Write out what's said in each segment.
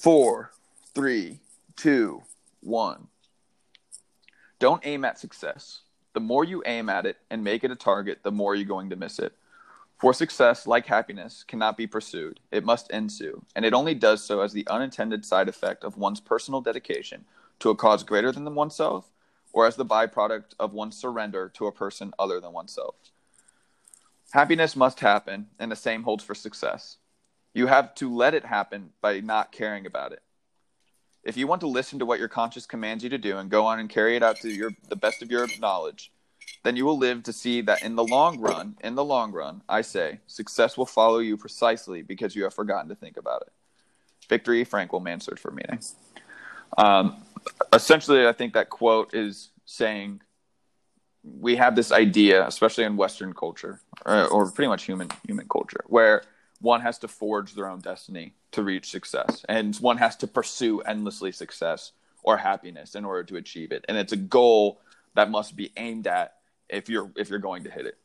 four, three, two, one. Don't aim at success. The more you aim at it and make it a target, the more you're going to miss it. For success, like happiness, cannot be pursued. It must ensue, and it only does so as the unintended side effect of one's personal dedication to a cause greater than oneself, or as the byproduct of one's surrender to a person other than oneself. Happiness must happen, and the same holds for success. You have to let it happen by not caring about it. If you want to listen to what your conscience commands you to do and go on and carry it out to your the best of your knowledge, then you will live to see that in the long run, in the long run, I say, success will follow you precisely because you have forgotten to think about it. Viktor, Frankl Man's Search for meaning. Um, essentially, I think that quote is saying we have this idea, especially in Western culture, or, or pretty much human human culture, where one has to forge their own destiny to reach success, and one has to pursue endlessly success or happiness in order to achieve it, and it's a goal that must be aimed at if you're if you're going to hit it.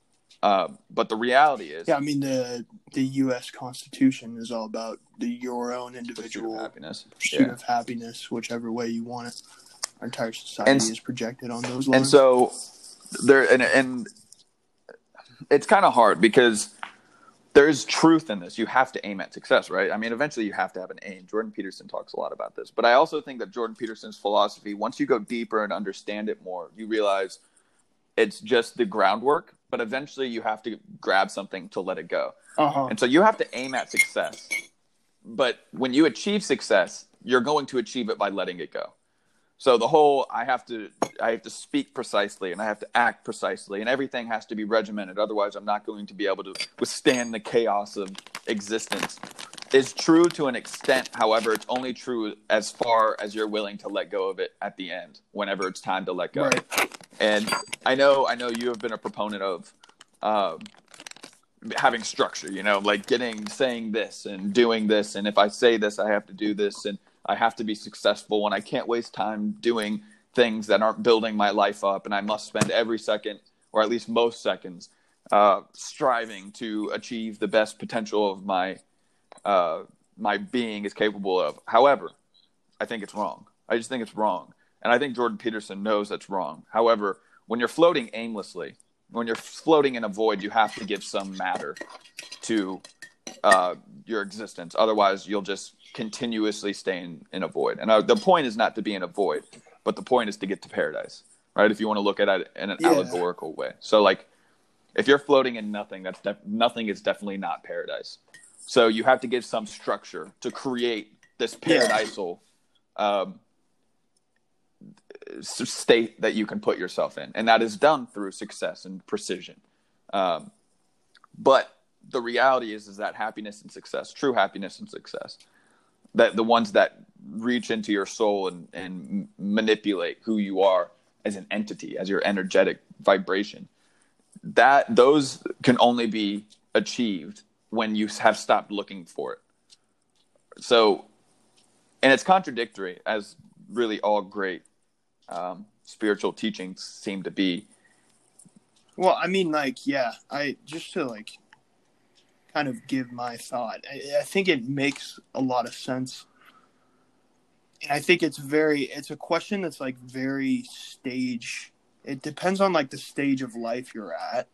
Um, but the reality is, Yeah, I mean the the U.S. Constitution is all about the your own individual happiness. pursuit Yeah. of happiness, whichever way you want it. Our entire society And- is projected on those lines. and so there and and it's kind of hard because there's truth in this you have to aim at success right i mean eventually you have to have an aim jordan peterson talks a lot about this but i also think that jordan peterson's philosophy once you go deeper and understand it more you realize it's just the groundwork but eventually you have to grab something to let it go uh-huh. and so you have to aim at success. But when you achieve success, you're going to achieve it by letting it go. So the whole I have to I have to speak precisely and I have to act precisely and everything has to be regimented otherwise I'm not going to be able to withstand the chaos of existence is true to an extent however it's only true as far as you're willing to let go of it at the end whenever it's time to let go. Right. And I know I know you have been a proponent of um, having structure you know like getting saying this and doing this and if i say this i have to do this and i have to be successful and i can't waste time doing things that aren't building my life up and i must spend every second or at least most seconds uh, striving to achieve the best potential of my uh, my being is capable of. However i think it's wrong. I just think it's wrong. And i think jordan peterson knows that's wrong. However when you're floating aimlessly when you're floating in a void, you have to give some matter to uh, your existence. Otherwise, you'll just continuously stay in, in a void. And uh, the point is not to be in a void, but the point is to get to paradise, right? If you want to look at it in an Yeah. allegorical way. So, like, if you're floating in nothing, that's def- nothing is definitely not paradise. So you have to give some structure to create this Yeah. paradisal um, state that you can put yourself in, and that is done through success and precision. Um, but the reality is, is that happiness and success, true happiness and success, that the ones that reach into your soul and, and manipulate who you are as an entity, as your energetic vibration, that those can only be achieved when you have stopped looking for it. So, and it's contradictory, as really all great um, spiritual teachings seem to be. Well, I mean, like, yeah, I just to like kind of give my thought. I, I think it makes a lot of sense, and I think it's very. It's a question that's like very stage. It depends on like the stage of life you're at.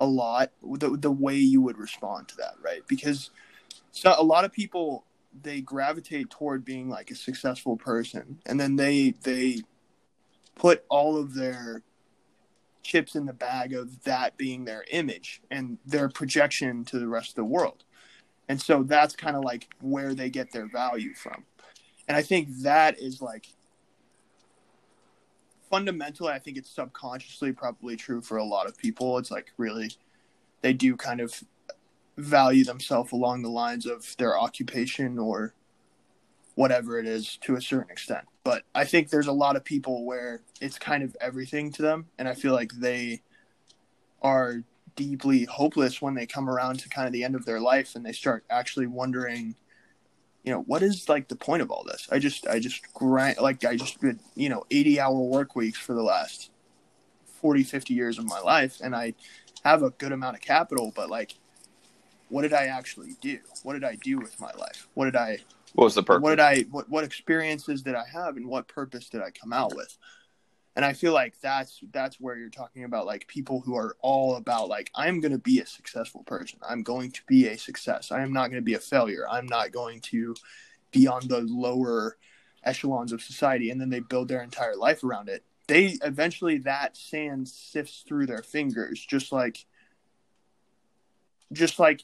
A lot the the way you would respond to that, right? Because so a lot of people they gravitate toward being like a successful person, and then they they put all of their chips in the bag of that being their image and their projection to the rest of the world. And so that's kind of like where they get their value from. And I think that is like fundamentally, I think it's subconsciously probably true for a lot of people. It's like really, they do kind of value themselves along the lines of their occupation or whatever it is to a certain extent. But I think there's a lot of people where it's kind of everything to them, and I feel like they are deeply hopeless when they come around to kind of the end of their life and they start actually wondering, you know, what is like the point of all this? I just, I just grind, like I just did, you know, 80 hour work weeks for the last 40, 50 years of my life, and I have a good amount of capital, but like, what did I actually do? What did I do with my life? What did I What was the purpose? What did I what what experiences did I have and what purpose did I come out with? And I feel like that's that's where you're talking about like people who are all about like I'm going to be a successful person. I'm going to be a success. I am not going to be a failure. I'm not going to be on the lower echelons of society and then they build their entire life around it. They eventually that sand sifts through their fingers just like just like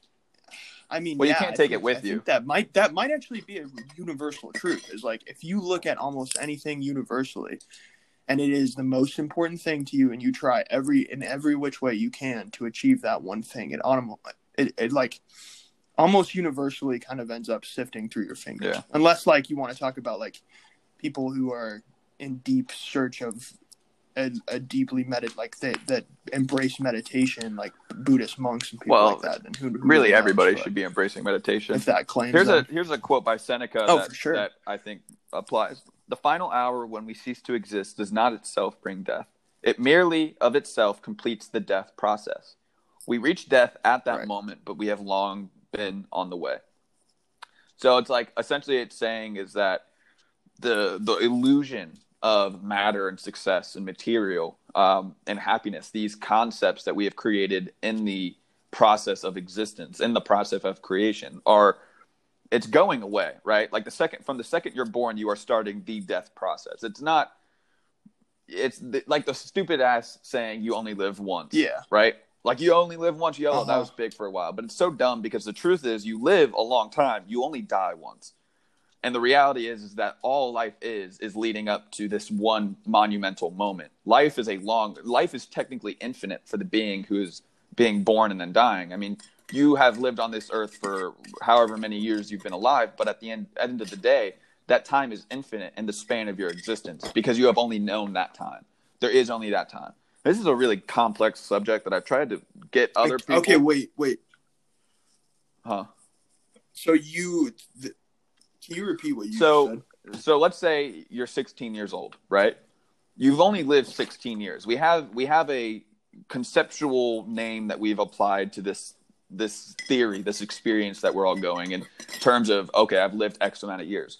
I mean, well, yeah, you can't take think- it with you. That might that might actually be a universal truth. Is like if you look at almost anything universally, and it is the most important thing to you, and you try every in every which way you can to achieve that one thing, it autom- it, it like almost universally kind of ends up sifting through your fingers. Yeah. Unless like you want to talk about like people who are in deep search of a, a deeply medit like that that embrace meditation, like Buddhist monks and people Well, like that. Then who, who Really, everybody should be embracing meditation. if that claims Here's a here's a quote by Seneca Oh, that, for sure. that I think applies. The final hour when we cease to exist does not itself bring death. It merely of itself completes the death process. We reach death at that Right. moment, but we have long been on the way. So it's like essentially it's saying is that the the illusion of matter and success and material um, and happiness, these concepts that we have created in the process of existence, in the process of creation, are it's going away, right? Like the second from the second you're born, you are starting the death process. It's not. It's the, like the stupid ass saying you only live once. Yeah. Right. Like you only live once. YOLO. That Uh-huh. was big for a while, but it's so dumb because the truth is you live a long time. You only die once. And the reality is, is that all life is is leading up to this one monumental moment. Life is a long. Life is technically infinite for the being who is being born and then dying. I mean, you have lived on this earth for however many years you've been alive, but at the end, end of the day, that time is infinite in the span of your existence because you have only known that time. There is only that time. This is a really complex subject that I've tried to get other people. Okay, wait, wait. Huh. So you, th- can you repeat what you So- said? so let's say you're 16 years old, right? You've only lived 16 years. We have we have a conceptual name that we've applied to this this theory, this experience that we're all going in terms of okay, I've lived X amount of years.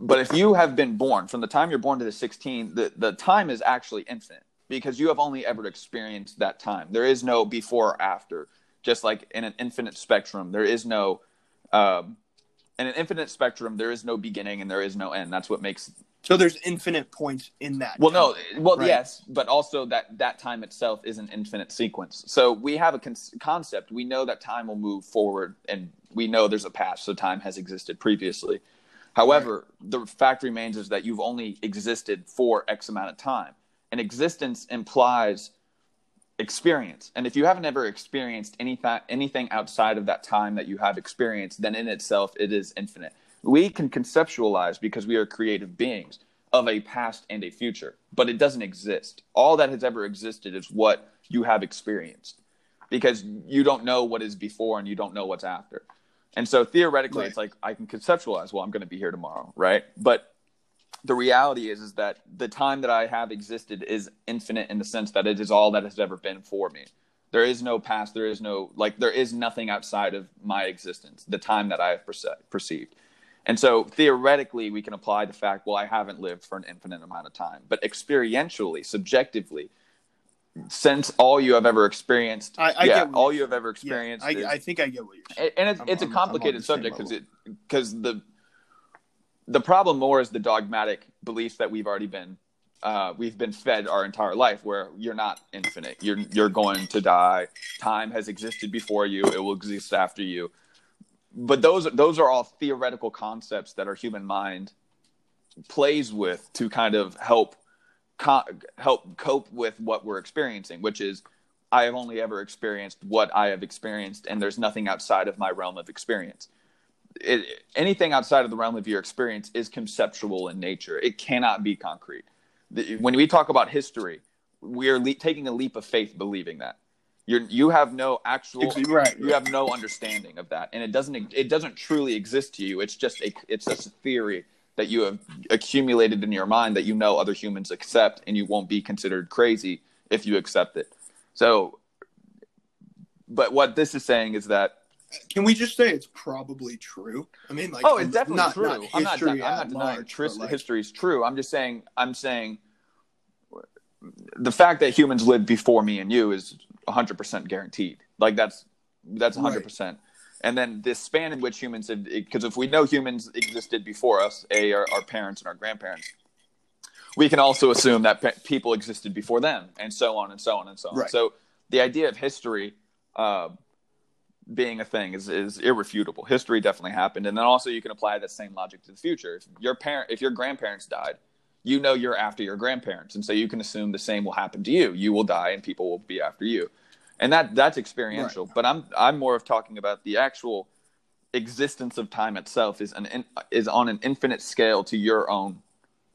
But if you have been born from the time you're born to the 16, the, the time is actually infinite because you have only ever experienced that time. There is no before or after. Just like in an infinite spectrum, there is no um, in an infinite spectrum, there is no beginning and there is no end. That's what makes. So there's infinite points in that. Well, no, well, right? yes, but also that that time itself is an infinite sequence. So we have a con- concept. We know that time will move forward, and we know there's a past, so time has existed previously. However, the fact remains is that you've only existed for X amount of time, and existence implies experience. And if you haven't ever experienced anything anything outside of that time that you have experienced, then in itself it is infinite. We can conceptualize because we are creative beings of a past and a future, but it doesn't exist. All that has ever existed is what you have experienced because you don't know what is before and you don't know what's after. And so theoretically, Right. it's like I can conceptualize, well, I'm going to be here tomorrow, right? But the reality is is that the time that I have existed is infinite in the sense that it is all that has ever been for me. There is no past. There is no like. There is nothing outside of my existence. The time that I have perce- perceived, and so theoretically, we can apply the fact. Well, I haven't lived for an infinite amount of time, but experientially, subjectively, since all you have ever experienced, I- I yeah, get all you're have ever Yeah, experienced. I, is- I think I get what you're saying. and it's, I'm- it's a I'm- I'm on complicated subject because it because the the problem more is the dogmatic beliefs that we've already been uh, we've been fed our entire life where you're not infinite. You're you're going to die. Time has existed before you. It will exist after you. But those those are all theoretical concepts that our human mind plays with to kind of help co- help cope with what we're experiencing which is I have only ever experienced what I have experienced, and there's nothing outside of my realm of experience. It, anything outside of the realm of your experience is conceptual in nature. It cannot be concrete. The, when we talk about history, we are le- taking a leap of faith believing that. You're, you have no actual, right, you have no understanding of that, and it doesn't. It doesn't truly exist to you. It's just a, it's just a theory that you have accumulated in your mind that you know other humans accept, and you won't be considered crazy if you accept it. So, but what this is saying is that Can we just say it's probably true? I mean, like, oh, it's definitely not, true. Not I'm not. I'm not denying tris- like, history is true. I'm just saying. I'm saying the fact that humans lived before me and you is 100 percent guaranteed. Like that's that's 100 percent. And then this span in which humans because if we know humans existed before us, a our, our parents and our grandparents, we can also assume that pe- people existed before them, and so on and so on and so on. Right. So the idea of history uh, being a thing is, is irrefutable. History definitely happened, and then also you can apply that same logic to the future. If your parent, if your grandparents died, you know you're after your grandparents, and so you can assume the same will happen to you. You will die, and people will be after you, and that that's experiential. But I'm I'm more of talking about the actual existence of time itself is an in, is on an infinite scale to your own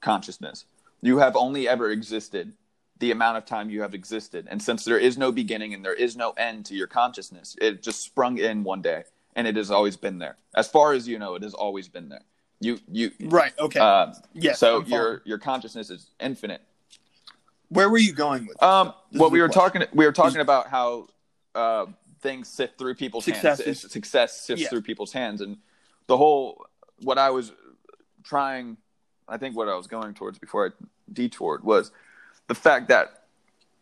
consciousness. You have only ever existed the amount of time you have existed. And since there is no beginning and there is no end to your consciousness, it just sprung in one day and it has always been there. As far as you know, it has always been there. You you Right. Okay. uh, yes. so your your consciousness is infinite. Where were you going with? Um what we were question. talking we were talking about how uh things sift through people's hands. Successes. Success sifts Yeah. through people's hands and the whole what I was trying I think what I was going towards before I detoured was the fact that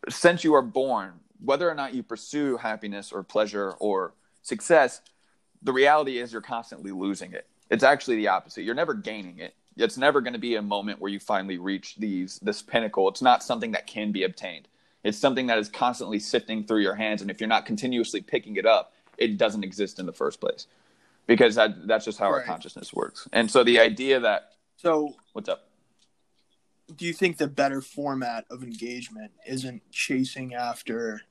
since you are born, whether or not you pursue happiness or pleasure or success, the reality is you're constantly losing it. It's actually the opposite. You're never gaining it. It's never going to be a moment where you finally reach these this pinnacle. It's not something that can be obtained. It's something that is constantly sifting through your hands, and if you're not continuously picking it up, it doesn't exist in the first place. Because that that's just how our consciousness works. And so the idea that So, what's up? Do you think the better format of engagement isn't chasing after?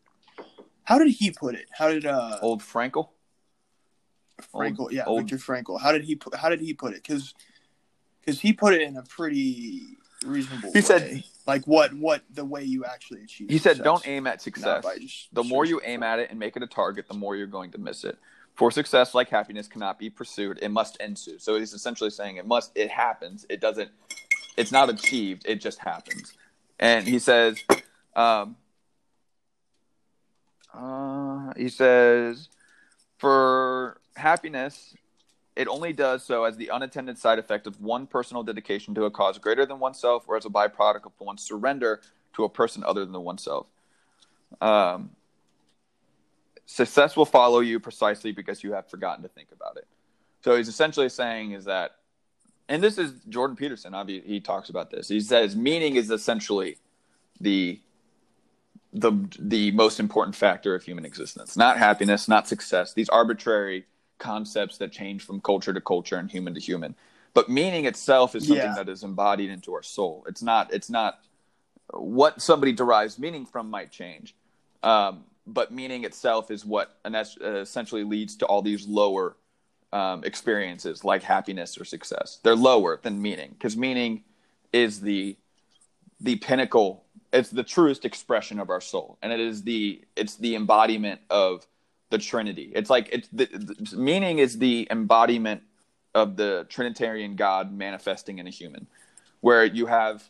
How did he put it? How did uh Old Frankl? Frankl? old- yeah, old- Viktor Frankl. How did he put? How did he put it? Because because he put it in a pretty reasonable. He said- like what what the way you actually achieve. He said, success. "Don't aim at success. The more you aim at it and make it a target, the more you're going to miss it. For success, like happiness, cannot be pursued; it must ensue. So he's essentially saying it must. It happens. It doesn't. It's not achieved. It just happens. And he says, um, uh, he says, for happiness, it only does so as the unattended side effect of one personal dedication to a cause greater than oneself, or as a byproduct of one's surrender to a person other than the oneself. Um, success will follow you precisely because you have forgotten to think about it. So he's essentially saying is that, and this is Jordan Peterson. Obviously, he talks about this. He says meaning is essentially the the the most important factor of human existence. Not happiness, not success. These arbitrary concepts that change from culture to culture and human to human. But meaning itself is something Yeah. that is embodied into our soul. It's not. It's not what somebody derives meaning from might change, um, but meaning itself is what uh, essentially leads to all these lower um, experiences like happiness or success. They're lower than meaning because meaning is the the pinnacle. It's the truest expression of our soul, and it is the it's the embodiment of the Trinity. It's like it's the, the meaning is the embodiment of the Trinitarian God manifesting in a human, where you have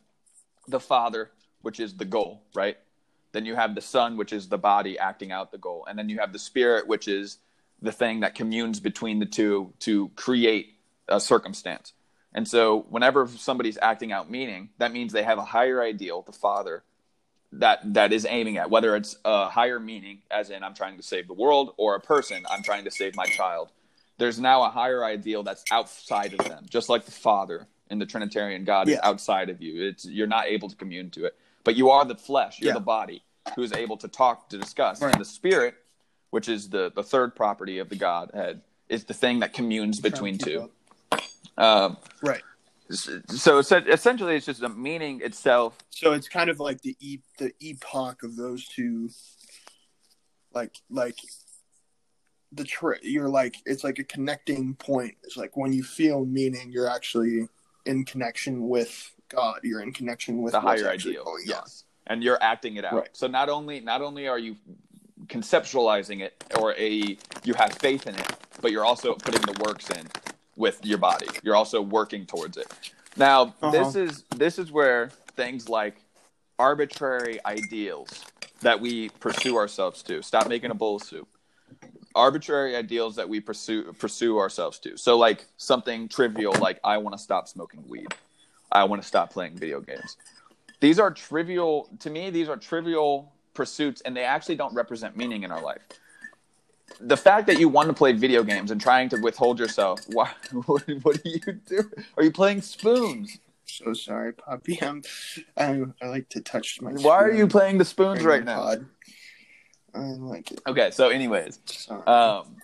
the Father, which is the goal, right? Then you have the Son, which is the body acting out the goal, and then you have the Spirit, which is the thing that communes between the two to create a circumstance. And so, whenever somebody's acting out meaning, that means they have a higher ideal, the Father, that that is aiming at whether it's a higher meaning, as in I'm trying to save the world, or a person, I'm trying to save my child. There's now a higher ideal that's outside of them, just like the Father in the Trinitarian God is outside of you. It's you're not able to commune to it, but you are the flesh, you're Yeah. the body, who is able to talk to discuss. Right. And the Spirit, which is the the third property of the Godhead, is the thing that communes between two. Um, Right. so it's, essentially, it's just a meaning itself. So it's kind of like the e- the epoch of those two. Like like the tri- you're like it's like a connecting point. It's like when you feel meaning, you're actually in connection with God. You're in connection with the higher ideal yes and you're acting it out Right. so not only not only are you conceptualizing it or a you have faith in it but you're also putting the works in with your body you're also working towards it now this Uh-huh. is this is where things like arbitrary ideals that we pursue ourselves to stop making a bowl of soup arbitrary ideals that we pursue pursue ourselves to. So like something trivial like I want to stop smoking weed. I want to stop playing video games. These are trivial to me these are trivial pursuits and they actually don't represent meaning in our life. The fact that you want to play video games and trying to withhold yourself, why, what, what are you doing? Are you playing spoons? So sorry, Poppy. I'm, I, I like to touch my. Why are you playing the spoons right now? pod. I like it. Okay, so anyways, Sorry. um.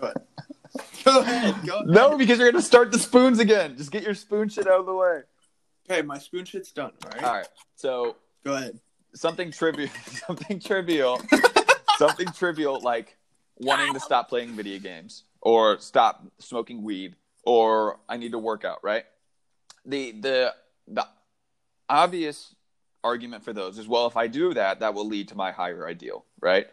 Go ahead. Go ahead. no, because you're gonna start the spoons again. Just get your spoon shit out of the way. Okay, my spoon shit's done. All right. All right, so Go ahead. something trivial, something trivial, something trivial like wanting to stop playing video games or stop smoking weed or I need to work out, right? The the the obvious argument for those is well if I do that that will lead to my higher ideal, right?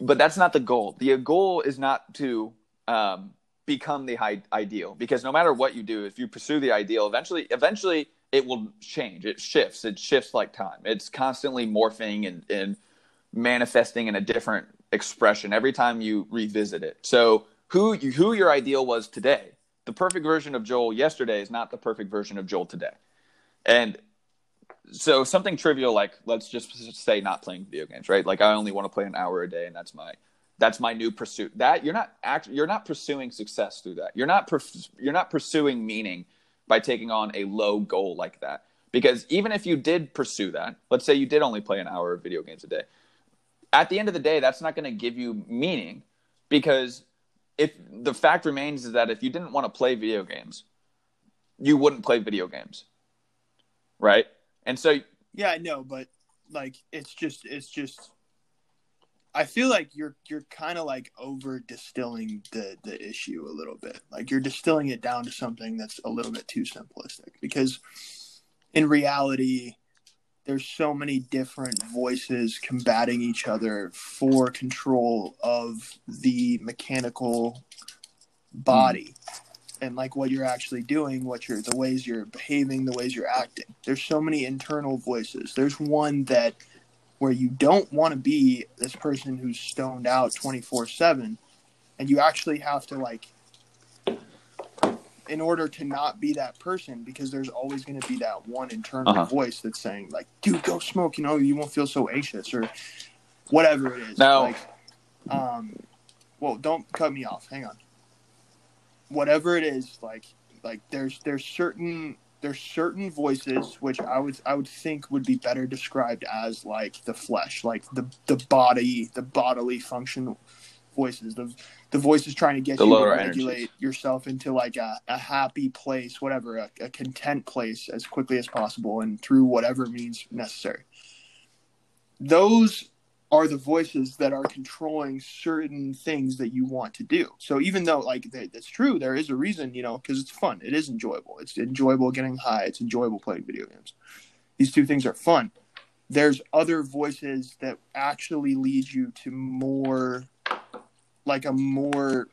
But that's not the goal. The goal is not to um, become the ideal because no matter what you do, if you pursue the ideal, eventually eventually it will change. It shifts. It shifts like time. It's constantly morphing and, and manifesting in a different expression every time you revisit it. So who you, who your ideal was today, the perfect version of Joel yesterday is not the perfect version of Joel today. And so something trivial like let's just say not playing video games, right? Like I only want to play an hour a day and that's my that's my new pursuit. That you're not act, you're not pursuing success through that. You're not pers- you're not pursuing meaning by taking on a low goal like that. Because even if you did pursue that, let's say you did only play an hour of video games a day, at the end of the day, that's not going to give you meaning because if the fact remains is that if you didn't want to play video games, you wouldn't play video games. Right? And so Yeah, I know, but like it's just it's just I feel like you're you're kind of like over distilling the the issue a little bit. Like you're distilling it down to something that's a little bit too simplistic because in reality there's so many different voices combating each other for control of the mechanical body and like what you're actually doing, what you're the ways you're behaving, the ways you're acting. There's so many internal voices. There's one that where you don't want to be this person who's stoned out 24/7 and you actually have to like in order to not be that person because there's always going to be that one internal Uh-huh. voice that's saying like dude go smoke you know you won't feel so anxious or whatever it is Now- like um well don't cut me off hang on whatever it is like like there's there's certain there's certain voices which I would I would think would be better described as like the flesh, like the the body, the bodily function voices, the the voices trying to get The you to regulate energies. yourself into like a, a happy place, whatever, a, a content place as quickly as possible and through whatever means necessary. Those are the voices that are controlling certain things that you want to do. So even though like that's true, there is a reason, you know, because it's fun. It is enjoyable. It's enjoyable getting high. It's enjoyable playing video games. These two things are fun. There's other voices that actually lead you to more, like a more,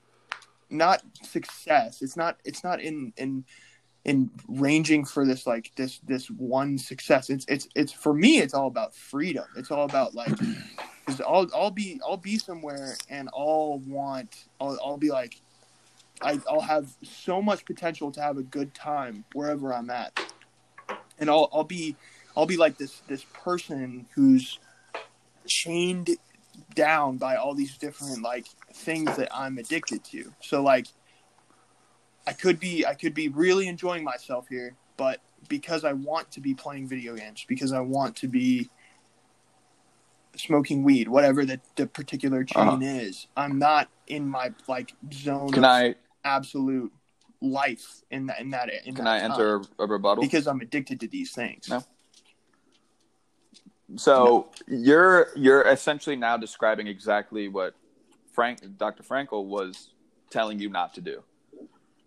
not success. It's not. It's not in in in ranging for this like this this one success. It's it's it's for me. It's all about freedom. It's all about like because I'll I'll be I'll be somewhere and I'll want I'll I'll be like I I'll have so much potential to have a good time wherever I'm at, and I'll I'll be I'll be like this this person who's chained down by all these different like things that I'm addicted to. So like I could be I could be really enjoying myself here, but because I want to be playing video games, because I want to be smoking weed, whatever the, the particular chain Uh-huh. is, I'm not in my like zone can of I absolute life in that in that in can that I enter a rebuttal? because I'm addicted to these things. No. So you're you're essentially now describing exactly what Frank Dr. Frankl was telling you not to do.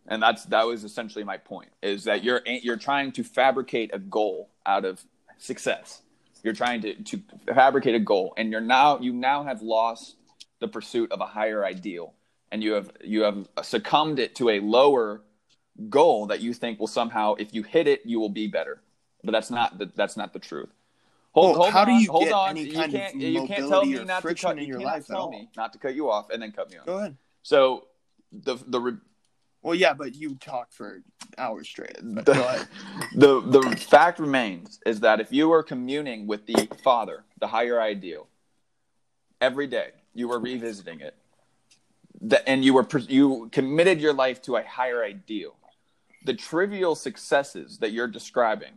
And that's that was essentially my point is that you're you're trying to fabricate a goal out of success. You're trying to, to fabricate a goal and you're now you now have lost the pursuit of a higher ideal and you have you have succumbed it to a lower goal that you think will somehow if you hit it you will be better. But that's not the, that's not the truth Hold, Well, hold how on, do you hold get on. you can't you can't tell me not to cut in you your cannot life tell me not to cut you off and then cut me off. Go ahead. So the the Well, yeah, but you talk for hours straight. But the, the the fact remains is that if you were communing with the father, the higher ideal, every day you were revisiting it, that and you were you committed your life to a higher ideal, the trivial successes that you're describing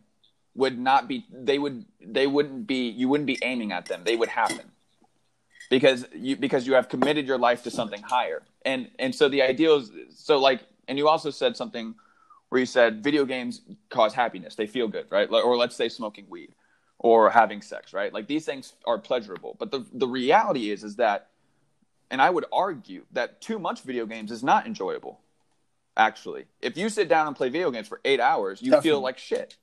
would not be they would they wouldn't be you wouldn't be aiming at them. They would happen. Because you because you have committed your life to something higher. And and so the ideal is so like and you also said something where you said video games cause happiness they feel good right or let's say smoking weed or having sex right like these things are pleasurable but the the reality is is that and i would argue that too much video games is not enjoyable actually if you sit down and play video games for 8 hours you Definitely. feel like shit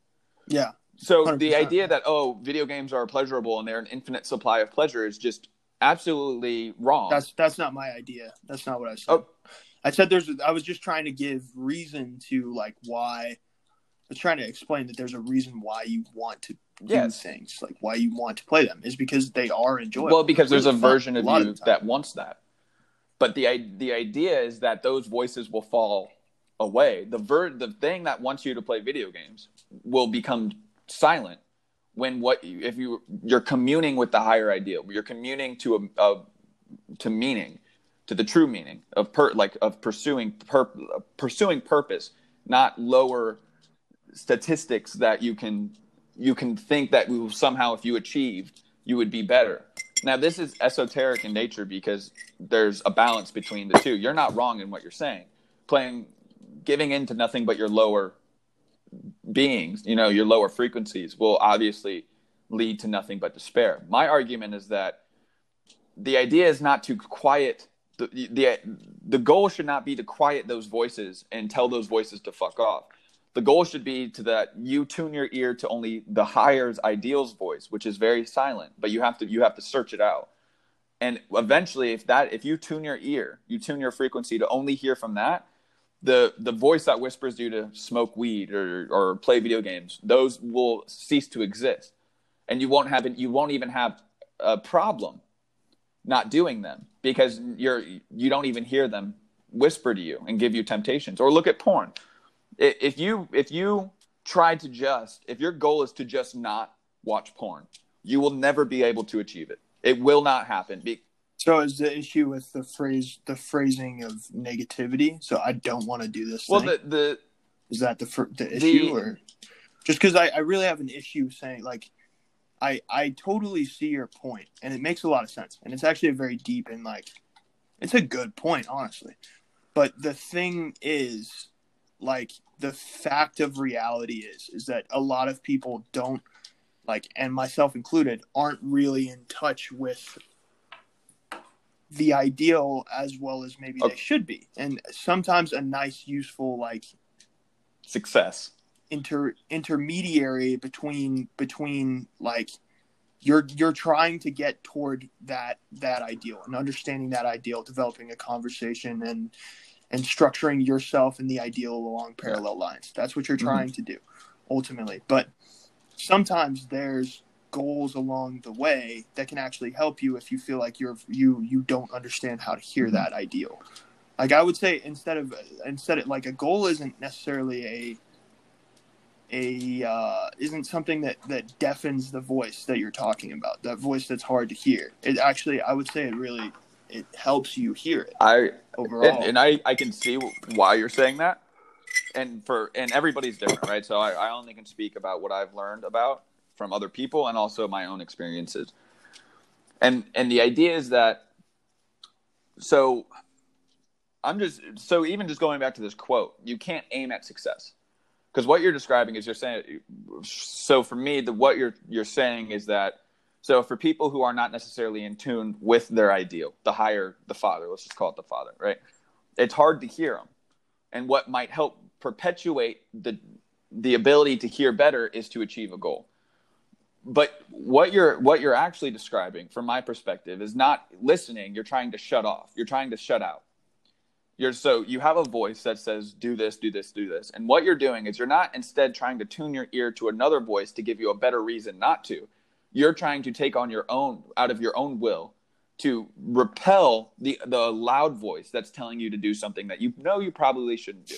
Yeah. so 100%. the idea that oh, video games are pleasurable and they're an infinite supply of pleasure is just absolutely wrong. That's that's not my idea. That's not what I said. Oh. I said there's. I was just trying to give reason to like why. I was trying to explain that there's a reason why you want to do yes. things, like why you want to play them, is because they are enjoyable. Well, because there's a fun version of lot you time. that wants that. But the the idea is that those voices will fall away. The ver- the thing that wants you to play video games will become silent when what you, if you you're communing with the higher ideal. You're communing to a, a to meaning, to the true meaning of per like of pursuing pur- pursuing purpose, not lower statistics that you can you can think that will somehow if you achieved you would be better. Now this is esoteric in nature because there's a balance between the two. You're not wrong in what you're saying. Playing giving in to nothing but your lower beings, you know, your lower frequencies will obviously lead to nothing but despair. My argument is that the idea is not to quiet the, the the goal should not be to quiet those voices and tell those voices to fuck off. The goal should be to that you tune your ear to only the higher's ideals voice, which is very silent, but you have to you have to search it out. And eventually if that if you tune your ear, you tune your frequency to only hear from that, the the voice that whispers you to smoke weed or or play video games, those will cease to exist. And you won't have it you won't even have a problem not doing them because you're you don't even hear them whisper to you and give you temptations or look at porn if you if you try to just if your goal is to just not watch porn you will never be able to achieve it it will not happen Be- So is the issue with the phrase the phrasing of negativity? So I don't want to do this. well thing? the the Is that the the issue, The- or just because I, I really have an issue saying like, I I totally see your point, and it makes a lot of sense, and it's actually a very deep and like, it's a good point, honestly. But the thing is, like, the fact of reality is is that a lot of people don't like, and myself included, aren't really in touch with the ideal as well as maybe Okay. they should be, and sometimes a nice, useful like success inter intermediary between between like you're you're trying to get toward that that ideal and understanding that ideal developing a conversation and and structuring yourself and the ideal along parallel lines that's what you're Mhm. trying to do ultimately but sometimes there's goals along the way that can actually help you if you feel like you're you you don't understand how to hear Mhm. that ideal like i would say instead of instead of like a goal isn't necessarily a a uh, isn't something that that deafens the voice that you're talking about that voice that's hard to hear. It actually i would say it really it helps you hear it i overall. and, and I, I can see why you're saying that. And for and everybody's different right? So I, I only can speak about what i've learned about from other people and also my own experiences. And and the idea is that so i'm just so even just going back to this quote you can't aim at success because what you're describing is you're saying so for me the what you're you're saying is that so for people who are not necessarily in tune with their ideal the higher the father let's just call it the father right? It's hard to hear them and what might help perpetuate the the ability to hear better is to achieve a goal. But what you're what you're actually describing from my perspective is not listening you're trying to shut off you're trying to shut out you're so you have a voice that says do this do this do this and what you're doing is you're not instead trying to tune your ear to another voice to give you a better reason not to you're trying to take on your own out of your own will to repel the the loud voice that's telling you to do something that you know you probably shouldn't do.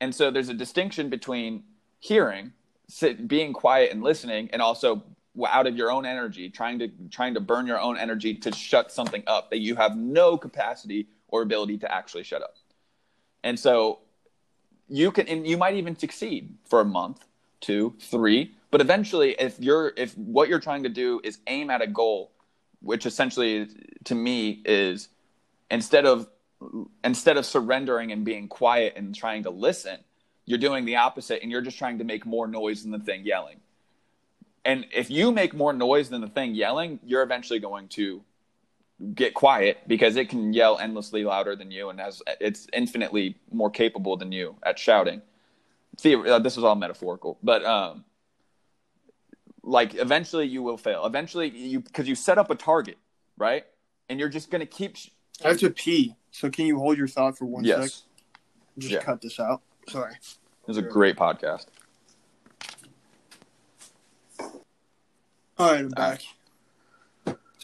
And so there's a distinction between hearing, sit, being quiet and listening, and also out of your own energy, trying to trying to burn your own energy to shut something up that you have no capacity or ability to actually shut up. And so you can and you might even succeed for a month, two, three, but eventually if you're if what you're trying to do is aim at a goal, which essentially to me is instead of instead of surrendering and being quiet and trying to listen, you're doing the opposite and you're just trying to make more noise than the thing yelling. And if you make more noise than the thing yelling, you're eventually going to get quiet because it can yell endlessly louder than you and has it's infinitely more capable than you at shouting. See, uh, this is all metaphorical, but um, like eventually you will fail. Eventually you because you set up a target, right? And you're just going to keep. Sh- I have to pee, so can you hold your thought for one yes. sec? Just Yeah. cut this out. Sorry. It was a great podcast. All right, I'm All back.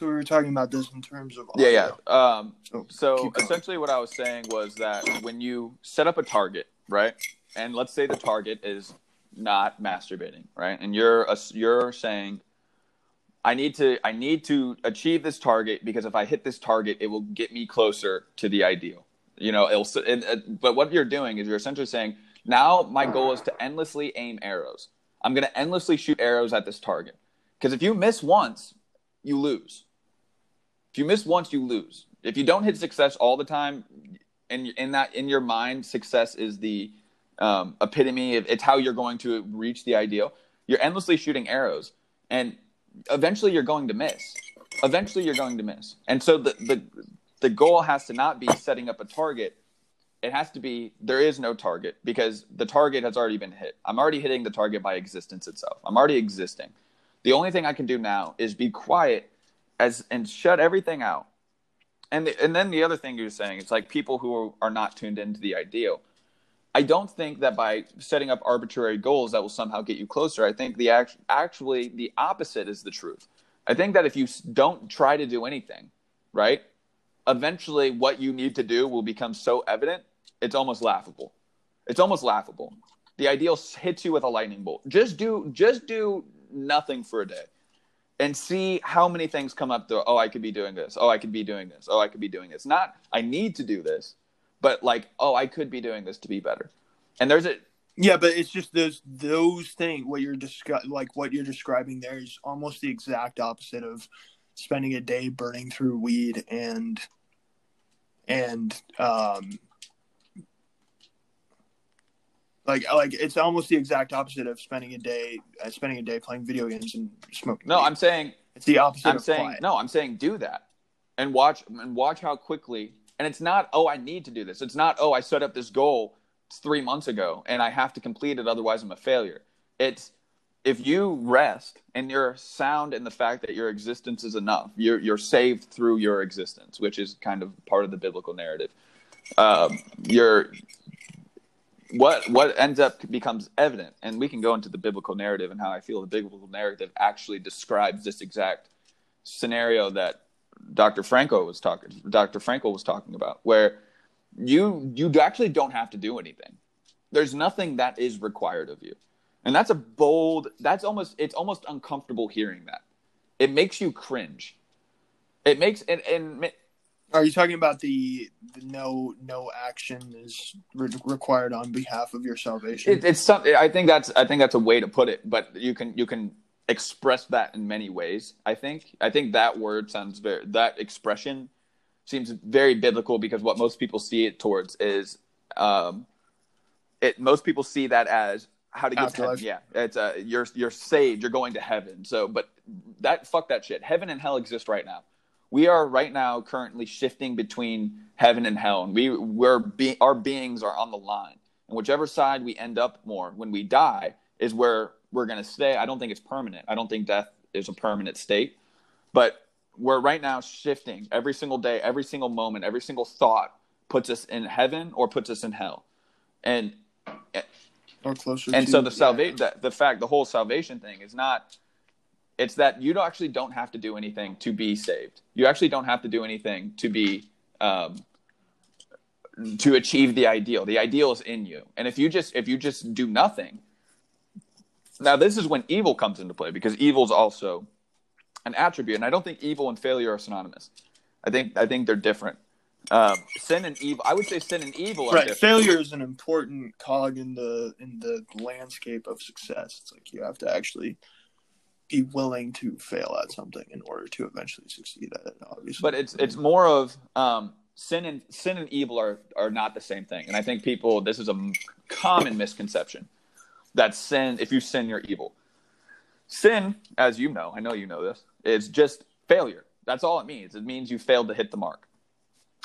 So we were talking about this in terms of Yeah, yeah. Um, So, so essentially, what I was saying was that when you set up a target, right, and let's say the target is not masturbating, right, and you're a, you're saying, I need to I need to achieve this target because if I hit this target, it will get me closer to the ideal. You know, it'll. It, it, but what you're doing is you're essentially saying, now my goal is to endlessly aim arrows. I'm going to endlessly shoot arrows at this target because if you miss once, you lose. If you miss once, you lose. If you don't hit success all the time, and in that in your mind, success is the um, epitome. Of, it's how you're going to reach the ideal. You're endlessly shooting arrows, and eventually you're going to miss. Eventually you're going to miss. And so the the the goal has to not be setting up a target. It has to be there is no target because the target has already been hit. I'm already hitting the target by existence itself. I'm already existing. The only thing I can do now is be quiet as and shut everything out. And the, and then the other thing you're saying it's like people who are not tuned into the ideal. I don't think that by setting up arbitrary goals that will somehow get you closer. I think the act, actually the opposite is the truth. I think that if you don't try to do anything, right? Eventually what you need to do will become so evident, it's almost laughable. It's almost laughable. The ideal hits you with a lightning bolt. Just do just do nothing for a day and see how many things come up to oh i could be doing this. Oh i could be doing this. Oh i could be doing this. Not i need to do this but like oh i could be doing this to be better. And there's a Yeah, but it's just those those things. What you're descri- like what you're describing there is almost the exact opposite of spending a day burning through weed and and um like like it's almost the exact opposite of spending a day uh, spending a day playing video games and smoking. no weed. i'm saying it's the opposite. i'm of saying quiet. no i'm saying do that and watch and watch how quickly and it's not oh i need to do this it's not oh i set up this goal three months ago and i have to complete it otherwise i'm a failure it's if you rest and you're sound in the fact that your existence is enough you're you're saved through your existence which is kind of part of the biblical narrative um, you're what what ends up becomes evident and we can go into the biblical narrative and how i feel the biblical narrative actually describes this exact scenario that dr franco was talking dr franco was talking about where you you actually don't have to do anything. There's nothing that is required of you. And that's a bold that's almost it's almost uncomfortable hearing that. It makes you cringe. It makes and, and Are you talking about the, the no no action is re- required on behalf of your salvation? It, it's something. I think that's. I think that's a way to put it. But you can you can express that in many ways. I think. I think that word sounds very. That expression seems very biblical because what most people see it towards is, um, it. Most people see that as how to get to heaven. Yeah, it's uh, you're you're saved. You're going to heaven. So, but that fuck that shit. Heaven and hell exist right now. We are right now currently shifting between heaven and hell, and we we're be, our beings are on the line, and whichever side we end up more when we die is where we're going to stay. I don't think it's permanent. I don't think death is a permanent state, but we're right now shifting every single day, every single moment, every single thought puts us in heaven or puts us in hell, and or closer and to, so the yeah. salvation the, the fact the whole salvation thing is not It's that you don't actually don't have to do anything to be saved. You actually don't have to do anything to be um, to achieve the ideal. The ideal is in you. And if you just if you just do nothing, now this is when evil comes into play because evil is also an attribute. And I don't think evil and failure are synonymous. I think I think they're different. Um, sin and evil. I would say sin and evil are right. different. Failure is an important cog in the in the landscape of success. It's like you have to actually be willing to fail at something in order to eventually succeed at it. Obviously, but it's it's more of um, sin and sin and evil are are not the same thing. And I think people this is a common misconception that sin if you sin you're evil. Sin, as you know, I know you know this, is just failure. That's all it means. It means you failed to hit the mark.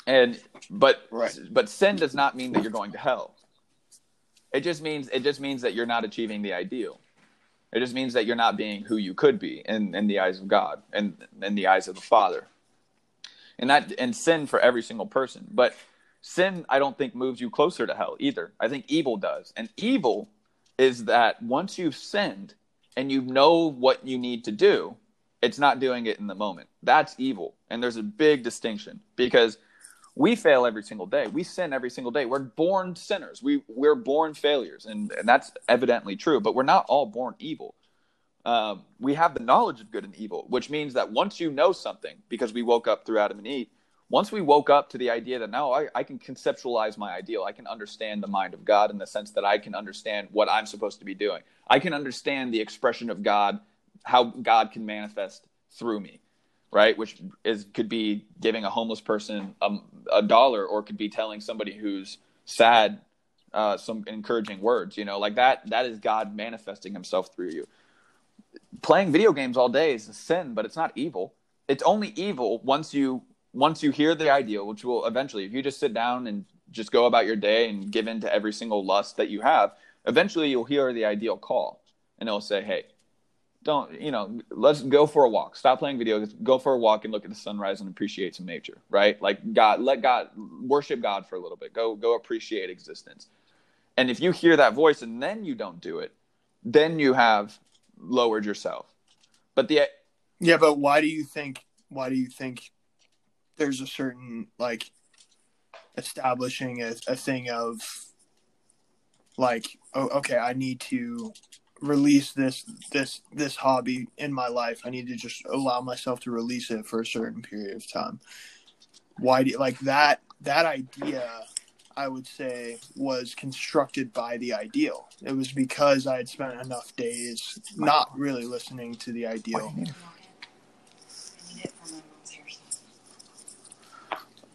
And but Right. but sin does not mean that you're going to hell. It just means it just means that you're not achieving the ideal. It just means that you're not being who you could be in, in the eyes of God and in the eyes of the Father. And that and sin for every single person. But sin I don't think moves you closer to hell either. I think evil does. And evil is that once you've sinned and you know what you need to do, it's not doing it in the moment. That's evil. And there's a big distinction because we fail every single day. We sin every single day. We're born sinners. We we're born failures, and, and that's evidently true. But we're not all born evil. Um, we have the knowledge of good and evil, which means that once you know something, because we woke up through Adam and Eve, once we woke up to the idea that now I, I can conceptualize my ideal, I can understand the mind of God in the sense that I can understand what I'm supposed to be doing. I can understand the expression of God, how God can manifest through me right? Which is could be giving a homeless person a, a dollar, or could be telling somebody who's sad uh, some encouraging words. You know, like that. That is God manifesting Himself through you. Playing video games all day is a sin, but it's not evil. It's only evil once you once you hear the ideal, which will eventually, if you just sit down and just go about your day and give in to every single lust that you have, eventually you'll hear the ideal call, and it'll say, "Hey, don't you know let's go for a walk stop playing video games go for a walk and look at the sunrise and appreciate some nature right like god let god worship god for a little bit go go appreciate existence and if you hear that voice and then you don't do it then you have lowered yourself but the yeah. But why do you think? Why do you think there's a certain like establishing a, a thing of like, oh, okay, I need to release this this this hobby in my life. I need to just allow myself to release it for a certain period of time. Why do you, like that that idea I would say was constructed by the ideal. It was because I had spent enough days not really listening to the ideal.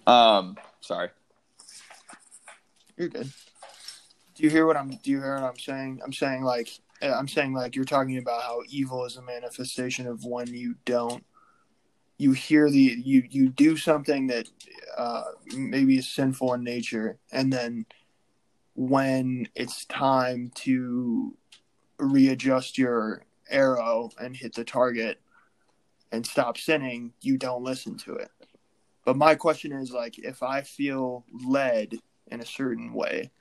um sorry You're good. Do you hear what I'm do you hear what I'm saying? I'm saying like I'm saying like you're talking about how evil is a manifestation of when you don't. You hear the you you do something that uh, maybe is sinful in nature and then when it's time to readjust your arrow and hit the target and stop sinning you don't listen to it. But my question is like if i feel led in a certain way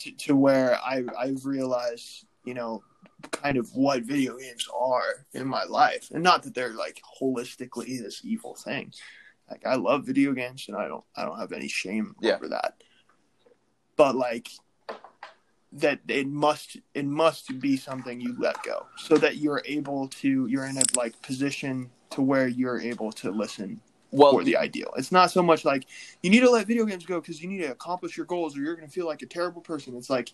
to, to where I, I've realized, you know, kind of what video games are in my life. And not that they're like holistically this evil thing. Like I love video games and I don't I don't have any shame Yeah. over that. But like that it must it must be something you let go so that you're able to you're in a like position to where you're able to listen well for the ideal. It's not so much like you need to let video games go because you need to accomplish your goals or you're going to feel like a terrible person. It's like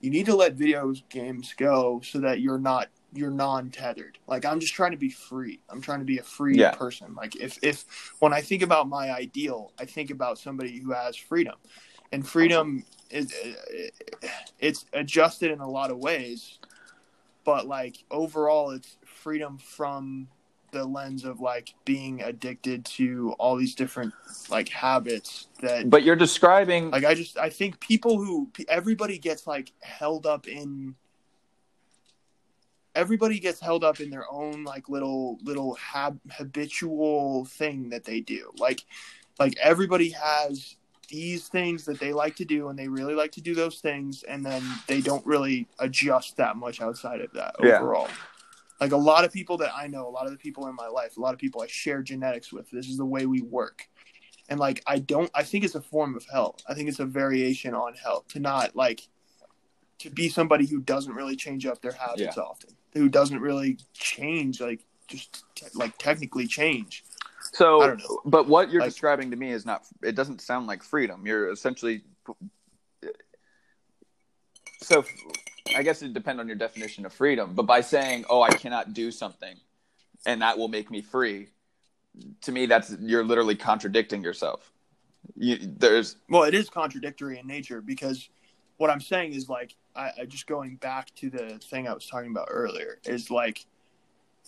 you need to let video games go so that you're not you're non-tethered. Like I'm just trying to be free. I'm trying to be a free Yeah. person. Like if if when I think about my ideal, I think about somebody who has freedom. And freedom is it's adjusted in a lot of ways. But like overall it's freedom from the lens of like being addicted to all these different like habits that but you're describing like I just I think people who everybody gets like held up in everybody gets held up in their own like little little hab- habitual thing that they do. Like like everybody has these things that they like to do and they really like to do those things and then they don't really adjust that much outside of that Yeah. overall. Like a lot of people that I know, a lot of the people in my life, a lot of people I share genetics with, this is the way we work. And like I don't I think it's a form of hell. I think it's a variation on hell to not like to be somebody who doesn't really change up their habits Yeah. often. Who doesn't really change like just te- like technically change. So, I don't know. but what you're Like- describing to me is not. It doesn't sound like freedom. You're essentially. So, I guess it depends on your definition of freedom. But by saying, "Oh, I cannot do something," and that will make me free, to me, that's you're literally contradicting yourself. You, there's Well, it is contradictory in nature because what I'm saying is like I, I just going back to the thing I was talking about earlier is like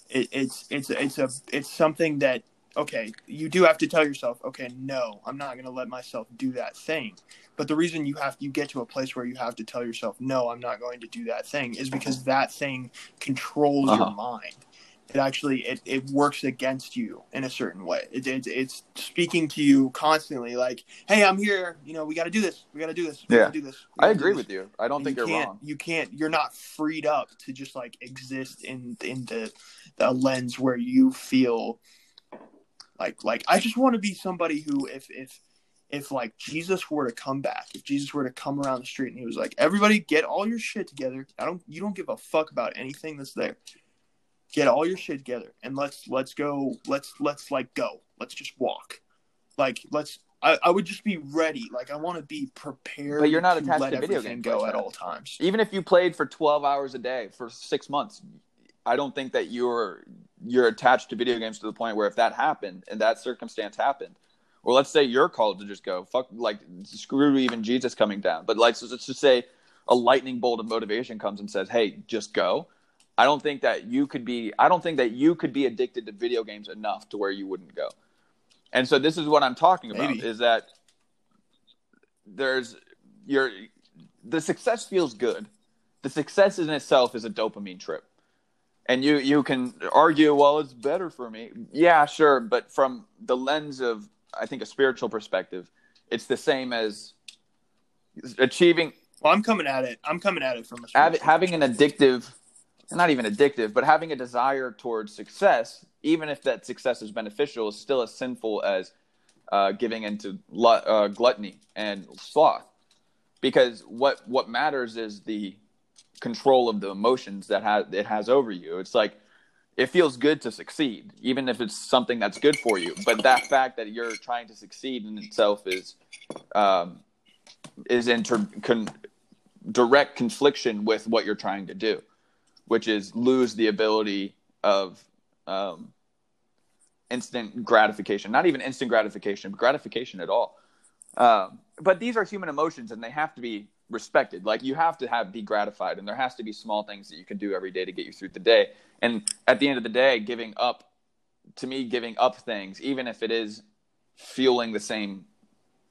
it, it's it's it's a it's something that okay you do have to tell yourself okay no I'm not going to let myself do that thing but the reason you have you get to a place where you have to tell yourself no I'm not going to do that thing is because that thing controls Uh-huh. your mind it actually it, it works against you in a certain way it, it, it's speaking to you constantly like hey i'm here you know we got to do this we got to do this we Yeah. got to do this I gotta agree this." with you. I don't And think you you are can't wrong. you can't you're not freed up to just like exist in in the the lens where you feel like like i just want to be somebody who if if if like jesus were to come back if jesus were to come around the street and he was like everybody get all your shit together i don't you don't give a fuck about anything that's there get all your shit together and let's let's go let's let's like go let's just walk like let's I, I would just be ready. Like I want to be prepared. But you're not to attached let to video games go at all times. even if you played for 12 hours a day for six months i don't think that you're you're attached to video games to the point where if that happened and that circumstance happened or let's say you're called to just go fuck like screw even jesus coming down. But like so let's just say a lightning bolt of motivation comes and says hey just go. I don't think that you could be i don't think that you could be addicted to video games enough to where you wouldn't go. And so this is what i'm talking about Maybe. is that there's your the success feels good. The success in itself is a dopamine trip and you you can argue well it's better for me. Yeah sure. But from the lens of i think a spiritual perspective it's the same as achieving Well, I'm coming at it. I'm coming at it from a spiritual having an addictive not even addictive but having a desire towards success even if that success is beneficial is still as sinful as uh, giving into uh, gluttony and sloth. Because what what matters is the control of the emotions that has it has over you. It's like it feels good to succeed even if it's something that's good for you. But that fact that you're trying to succeed in itself is um, is in ter- con- direct confliction with what you're trying to do which is lose the ability of um, instant gratification. Not even instant gratification but gratification at all. Um, but these are human emotions and they have to be respected like you have to have be gratified and there has to be small things that you can do every day to get you through the day and at the end of the day giving up to me giving up things even if it is fueling the same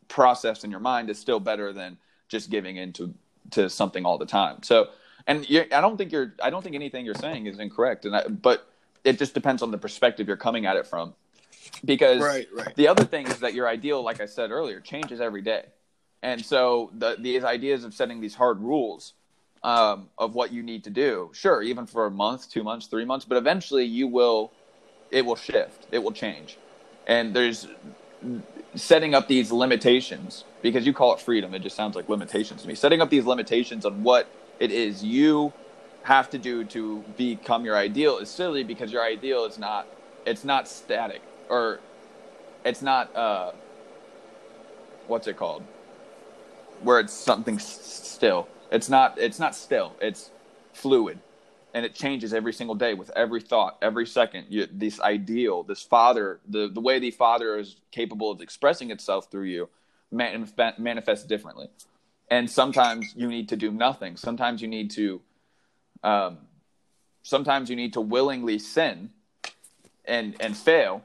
process in your mind is still better than just giving into to something all the time so and you, i don't think you're i don't think anything you're saying is incorrect and I, but it just depends on the perspective you're coming at it from because Right, right. the other thing is that your ideal, like I said earlier, changes every day. And so the, these ideas of setting these hard rules um, of what you need to do, sure, even for a month, two months, three months, but eventually you will, it will shift, it will change. And there's setting up these limitations because you call it freedom, it just sounds like limitations to me. Setting up these limitations on what it is you have to do to become your ideal is silly because your ideal is not it's not static or it's not uh what's it called where it's something s- still. It's not it's not still. It's fluid. And it changes every single day with every thought every second. You, this ideal this father the, the way the father is capable of expressing itself through you manif- manifests differently. And sometimes you need to do nothing. Sometimes you need to um, sometimes you need to willingly sin and and fail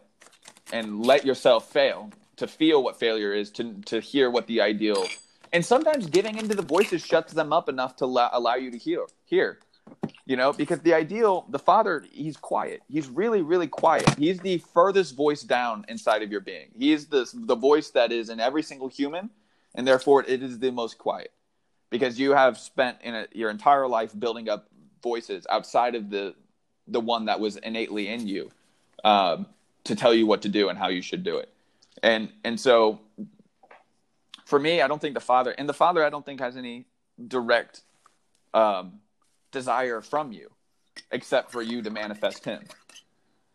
and let yourself fail to feel what failure is to to hear what the ideal and sometimes giving into the voices shuts them up enough to allow, allow you to hear hear you know because the ideal the father he's quiet. He's really really quiet. He's the furthest voice down inside of your being. He is the the voice that is in every single human and therefore it is the most quiet. Because you have spent in a, your entire life building up voices outside of the the one that was innately in you um, to tell you what to do and how you should do it. And and so for me, I don't think the father and the father I don't think has any direct um, desire from you except for you to manifest him.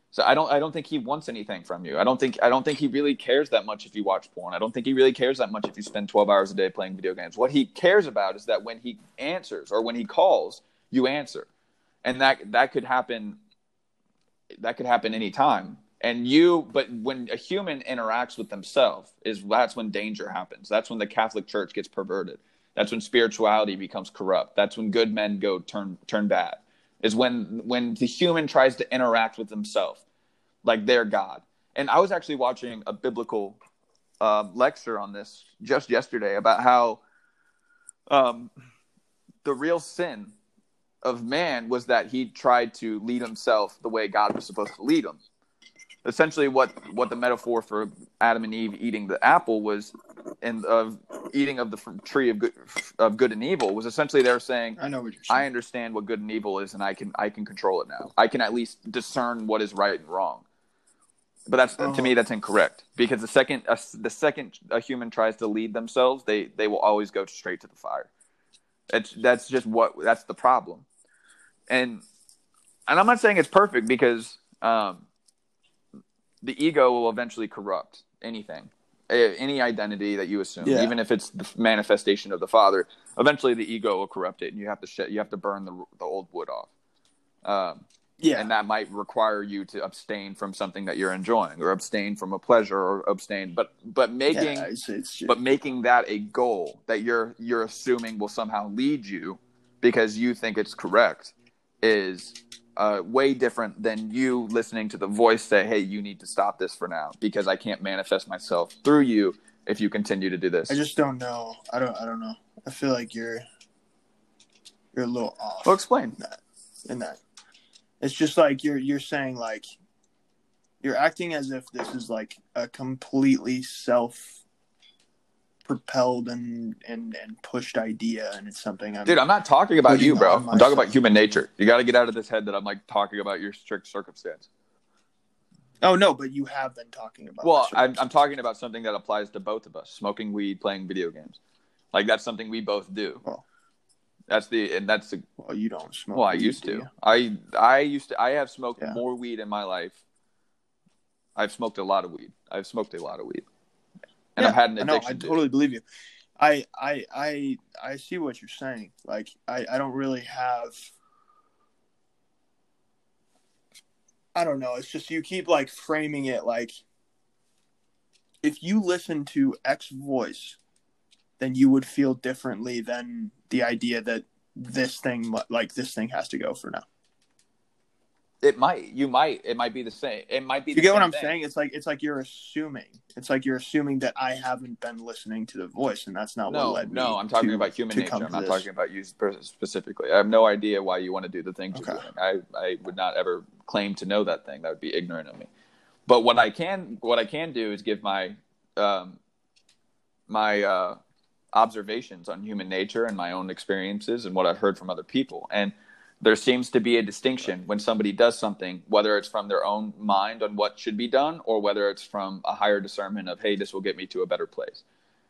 So I don't I don't think he wants anything from you. I don't think I don't think he really cares that much if you watch porn. I don't think he really cares that much if you spend 12 hours a day playing video games. What he cares about is that when he answers or when he calls, you answer. And that that could happen that could happen anytime. And you but when a human interacts with themselves is that's when danger happens. That's when the Catholic Church gets perverted. That's when spirituality becomes corrupt. That's when good men go turn turn bad is when when the human tries to interact with himself like their god and i was actually watching a biblical um, lecture on this just yesterday about how um, the real sin of man was that he tried to lead himself the way god was supposed to lead him essentially what what the metaphor for Adam and Eve eating the apple was and of eating of the tree of good of good and evil was essentially they're saying I know what you're saying. I understand what good and evil is and I can I can control it now. I can at least discern what is right and wrong. But that's to me uh-huh. that's incorrect because the second a, the second a human tries to lead themselves, they they will always go straight to the fire. It's that's just what that's the problem. And and I'm not saying it's perfect because um, the ego will eventually corrupt anything any identity that you assume. Yeah. even if it's the manifestation of the father eventually the ego will corrupt it and you have to sh- you have to burn the, the old wood off. Um, yeah. and that might require you to abstain from something that you're enjoying or abstain from a pleasure or abstain but but making yeah, it's, it's but making that a goal that you're you're assuming will somehow lead you because you think it's correct is uh, way different than you listening to the voice say, "Hey, you need to stop this for now because I can't manifest myself through you if you continue to do this." I just don't know. I don't. I don't know. I feel like you're you're a little off. Well, explain in that. In that, it's just like you're you're saying like you're acting as if this is like a completely self propelled and, and and pushed idea and it's something I'm dude i'm not talking about you bro. i'm talking about human nature. You got to get out of this head that i'm like talking about your strict circumstance. Oh no but you have been talking about well I'm, I'm talking about something that applies to both of us smoking weed playing video games. Like that's something we both do. Well, that's the and that's the well you don't smoke well i used to. i i used to i have smoked yeah. more weed in my life. I've smoked a lot of weed. I've smoked a lot of weed and yeah, I've had an addiction. I, know, I totally believe you. I I I I see what you're saying. Like I I don't really have. I don't know. It's just you keep like framing it like if you listen to X voice, then you would feel differently than the idea that this thing like this thing has to go for now. It might. You might. It might be the same. It might be. You get what I'm thing. saying? It's like it's like you're assuming. It's like you're assuming that I haven't been listening to the voice, and that's not no, what led no, me. No, I'm talking to, about human nature. I'm not this. talking about you specifically. I have no idea why you want to do the things okay. you're doing. I I would not ever claim to know that thing. That would be ignorant of me. But what I can what I can do is give my um, my uh, observations on human nature and my own experiences and what I've heard from other people and there seems to be a distinction when somebody does something, whether it's from their own mind on what should be done or whether it's from a higher discernment of, hey, this will get me to a better place.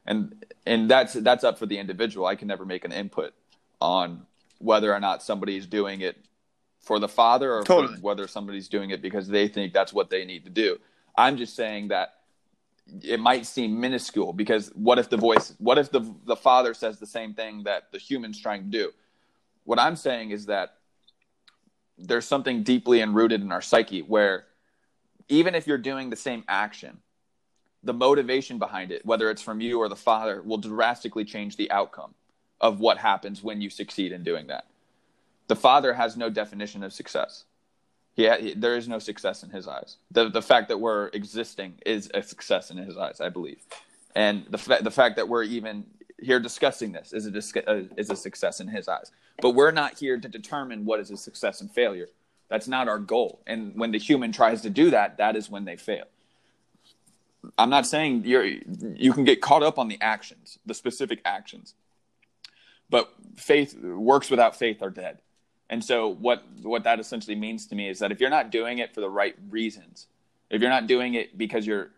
And and that's that's up for the individual. I can never make an input on whether or not somebody's doing it for the father or totally. whether somebody's doing it because they think that's what they need to do. I'm just saying that it might seem minuscule because what if the voice what if the the father says the same thing that the human's trying to do? What I'm saying is that there's something deeply enrooted in our psyche where even if you're doing the same action, the motivation behind it, whether it's from you or the father, will drastically change the outcome of what happens when you succeed in doing that. The father has no definition of success. He, ha- there is no success in his eyes. The the fact that we're existing is a success in his eyes, I believe, and the fa- the fact that we're even here discussing this is a, uh, is a success in his eyes. But we're not here to determine what is a success and failure. That's not our goal. And when the human tries to do that, that is when they fail. I'm not saying you're you can get caught up on the actions, the specific actions. But faith works without faith are dead. And so what what that essentially means to me is that if you're not doing it for the right reasons, if you're not doing it because you're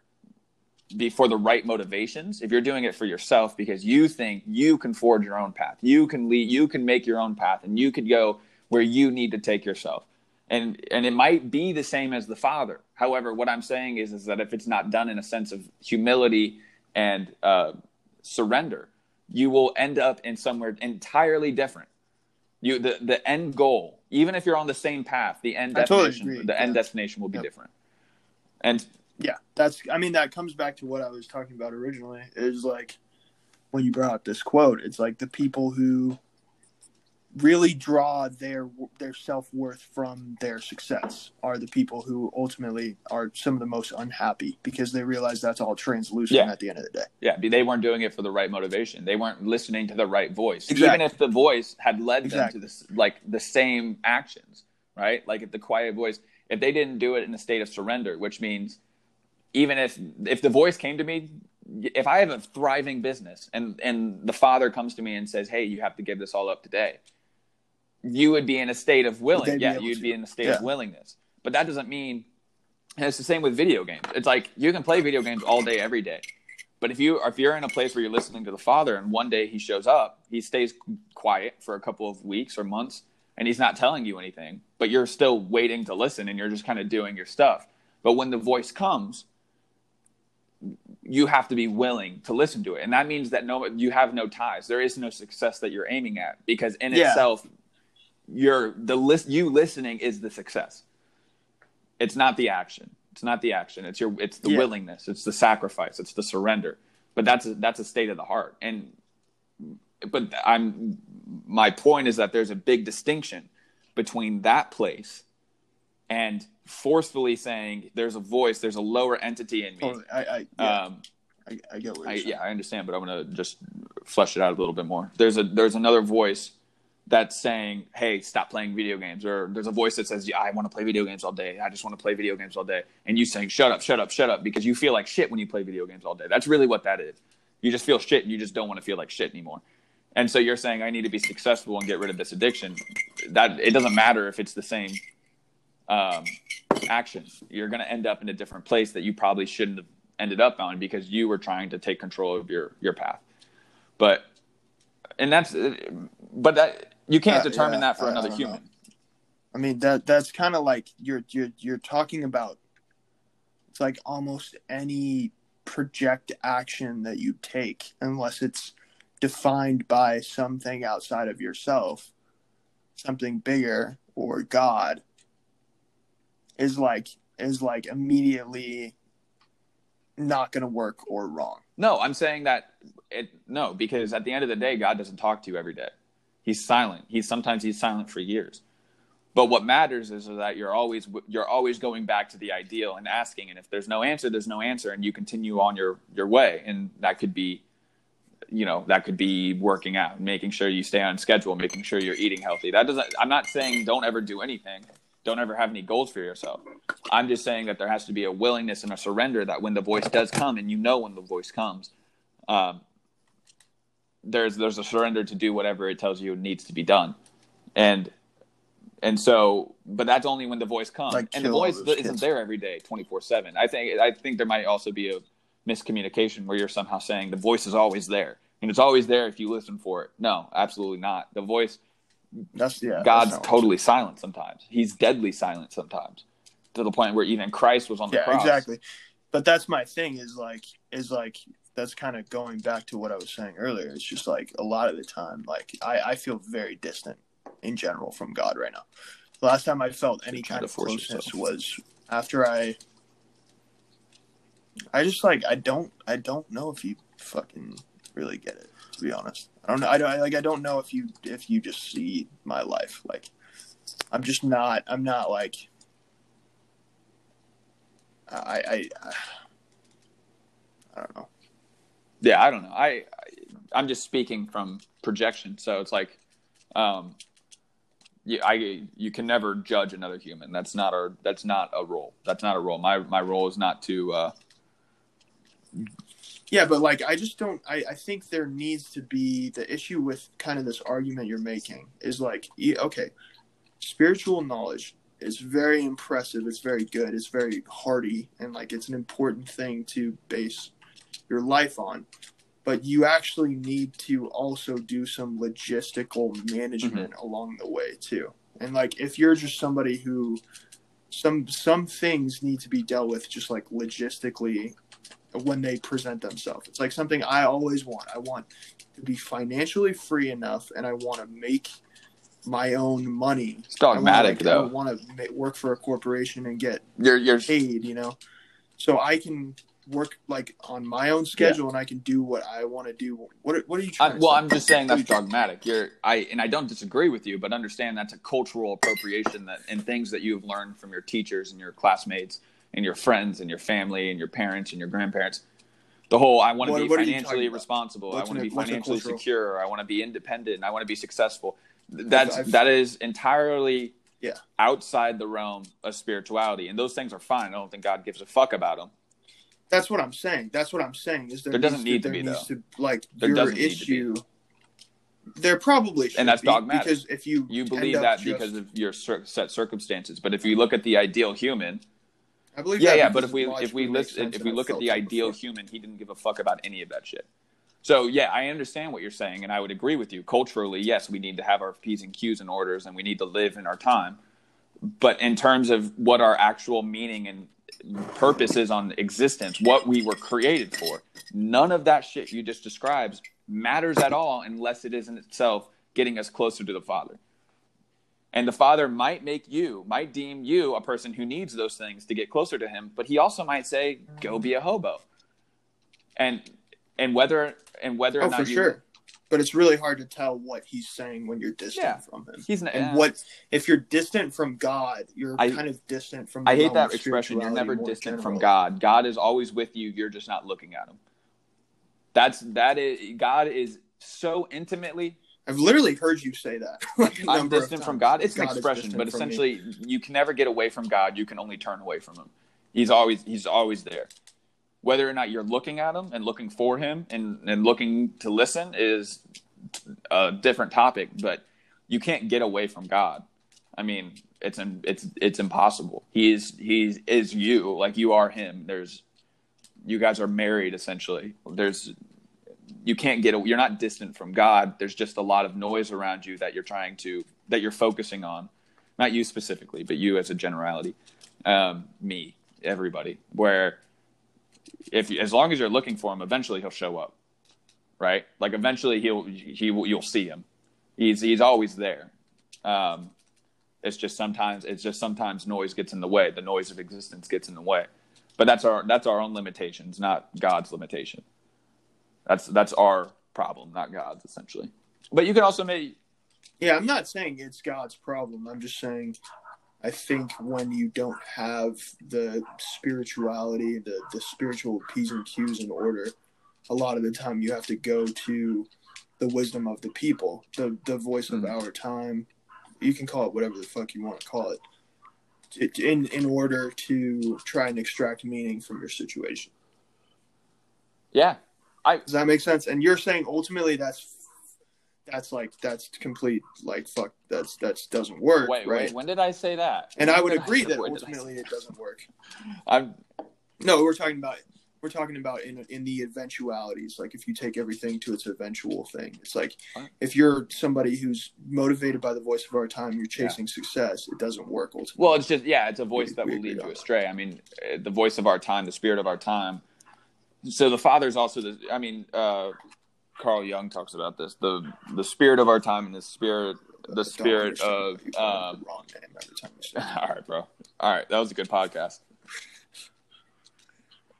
be for the right motivations, if you're doing it for yourself because you think you can forge your own path, you can lead, you can make your own path, and you could go where you need to take yourself. And and it might be the same as the Father. However, what I'm saying is is that if it's not done in a sense of humility and uh, surrender, you will end up in somewhere entirely different. You the the end goal, even if you're on the same path, the end I totally destination, agree, the end yeah. destination will be Yep. different. And Yeah, that's. I mean, that comes back to what I was talking about originally. Is like when you brought up this quote. It's like the people who really draw their their self worth from their success are the people who ultimately are some of the most unhappy because they realize that's all translucent Yeah. at the end of the day. Yeah, they weren't doing it for the right motivation. They weren't listening to the right voice. Exactly. Even if the voice had led Exactly. them to this, like the same actions, right? Like if the quiet voice, if they didn't do it in a state of surrender, which means even if if the voice came to me, if I have a thriving business and and the father comes to me and says, "Hey, you have to give this all up today," you would be in a state of willing. Yeah, you'd to. be in a state Yeah. of willingness. But that doesn't mean. And it's the same with video games. It's like you can play video games all day, every day. But if you if you're in a place where you're listening to the Father, and one day he shows up, he stays quiet for a couple of weeks or months, and he's not telling you anything, but you're still waiting to listen, and you're just kind of doing your stuff. But when the voice comes, you have to be willing to listen to it, and that means that no, you have no ties. There is no success that you're aiming at because in Yeah. itself, you're the list. You listening is the success. It's not the action. It's not the action. It's your. It's the Yeah. willingness. It's the sacrifice. It's the surrender. But that's a, that's a state of the heart. And but I'm my point is that there's a big distinction between that place and forcefully saying there's a voice, there's a lower entity in me. Totally. I, I, yeah, Um, I, I get what you're I, yeah, I understand, but I'm gonna just flesh it out a little bit more. There's a there's another voice that's saying, "Hey, stop playing video games," or there's a voice that says, "Yeah, I want to play video games all day. I just want to play video games all day," and you saying, "Shut up, shut up, shut up," because you feel like shit when you play video games all day. That's really what that is. You just feel shit, and you just don't want to feel like shit anymore. And so you're saying, "I need to be successful and get rid of this addiction." That it doesn't matter if it's the same um, action. You're going to end up in a different place that you probably shouldn't have ended up on because you were trying to take control of your your path. But and that's but that you can't Uh, determine yeah, that for I- I another don't human. I mean that that's kind of like you're you're you're talking about. It's like almost any project action that you take, unless it's defined by something outside of yourself, something bigger or God, is like is like immediately not going to work or wrong. No, I'm saying that it no because at the end of the day, God doesn't talk to you every day. He's silent. He's sometimes he's silent for years. But what matters is that you're always you're always going back to the ideal and asking, and if there's no answer, there's no answer, and you continue on your your way, and that could be, you know, that could be working out, making sure you stay on schedule, making sure you're eating healthy. That doesn't. I'm not saying don't ever do anything, don't ever have any goals for yourself. I'm just saying that there has to be a willingness and a surrender that when the voice does come, and you know when the voice comes, um, there's there's a surrender to do whatever it tells you needs to be done, and and so, but that's only when the voice comes, Like and the voice isn't kids. there every day, twenty four seven. I think I think there might also be a miscommunication where you're somehow saying the voice is always there, and it's always there if you listen for it. No, absolutely not. The voice That's yeah. God's that's not- totally silent sometimes. He's deadly silent sometimes, to the point where even Christ was on the yeah cross. exactly but that's my thing is like is like that's kind of going back to what i was saying earlier it's just like a lot of the time like i i feel very distant in general from god right now the last time i felt any kind of closeness yourself. was after i i just like i don't i don't know if you fucking really get it to be honest i don't know i don't like i don't know if you if you just see my life like i'm just not i'm not like I, I, I, don't know. Yeah, I don't know. I, I I'm just speaking from projection, so it's like, um, yeah, I you can never judge another human. That's not our that's not a role. That's not a role. My my role is not to. Uh, Yeah, but like, I just don't. I, I think there needs to be the issue with kind of this argument you're making is like, okay, spiritual knowledge is very impressive. It's very good. It's very hearty, and like it's an important thing to base your life on. But you actually need to also do some logistical management mm-hmm. along the way too. And like if you're just somebody who some some things need to be dealt with just like logistically when they present themselves. It's like something I always want. I want to be financially free enough and I want to make my own money. It's dogmatic, I though. I want to work for a corporation and get you're, you're paid, you know, so I can work like on my own schedule yeah. and I can do what I want to do. What What are you trying? I, well? I'm just saying that's dogmatic. You're I and I don't disagree with you, but understand that's a cultural appropriation that and things that you've learned from your teachers and your classmates and your friends and your family and your parents and your grandparents. The whole I want to be financially responsible. I want to be financially secure. I want to be independent. I want to be successful. That's I've, that is entirely yeah outside the realm of spirituality, and those things are fine. I don't think God gives a fuck about them. That's what I'm saying. That's what I'm saying. Is there, there doesn't need to, to be though. To, like there your issue. There probably and that's be, dogmatic because if you you believe that just, because of your set circumstances, but if you look at the ideal human, I believe. Yeah, yeah. But if we if we listen if we look at the ideal before. human, he didn't give a fuck about any of that shit. So yeah, I understand what you're saying, and I would agree with you. Culturally, yes, we need to have our p's and q's and orders, and we need to live in our time. But in terms of what our actual meaning and purpose is on existence, what we were created for, none of that shit you just described matters at all unless it is in itself getting us closer to the Father. And the Father might make you, might deem you a person who needs those things to get closer to Him, but He also might say, "Go be a hobo." And and whether and whether or oh, not for you, sure. But it's really hard to tell what he's saying when you're distant yeah, from him. He's not, and what if you're distant from God? You're I, kind of distant from. I hate that expression. You're never distant general. from God. God is always with you. You're just not looking at Him. That's that is God is so intimately. I've literally heard you say that. like I'm distant from God. It's God an expression, but essentially, you can never get away from God. You can only turn away from Him. He's always He's always there whether or not you're looking at him and looking for him and, and looking to listen is a different topic but you can't get away from god i mean it's it's it's impossible he is he is you like you are him there's you guys are married essentially there's you can't get you're not distant from god there's just a lot of noise around you that you're trying to that you're focusing on not you specifically but you as a generality um, me everybody where if as long as you're looking for him, eventually he'll show up, right? Like eventually he'll he you'll see him. He's he's always there. Um, it's just sometimes it's just sometimes noise gets in the way. The noise of existence gets in the way. But that's our that's our own limitations, not God's limitation. That's that's our problem, not God's essentially. But you can also make Yeah, I'm not saying it's God's problem. I'm just saying I think when you don't have the spirituality, the the spiritual p's and q's in order, a lot of the time you have to go to the wisdom of the people, the the voice of mm-hmm. our time. You can call it whatever the fuck you want to call it, in in order to try and extract meaning from your situation. Yeah, I does that make sense? And you're saying ultimately that's that's like that's complete like fuck that's that's doesn't work wait right? wait when did i say that? And i would agree that ultimately it doesn't work. I'm no we're talking about we're talking about in in the eventualities like if you take everything to its eventual thing. It's like if you're somebody who's motivated by the voice of our time you're chasing yeah. success it doesn't work ultimately. Well it's just yeah it's a voice we, that will lead you astray. I mean eh, the voice of our time the spirit of our time so the father's also the i mean uh Carl Jung talks about this the the spirit of our time and the spirit the spirit of um, wrong name every time all right, bro. All right, that was a good podcast.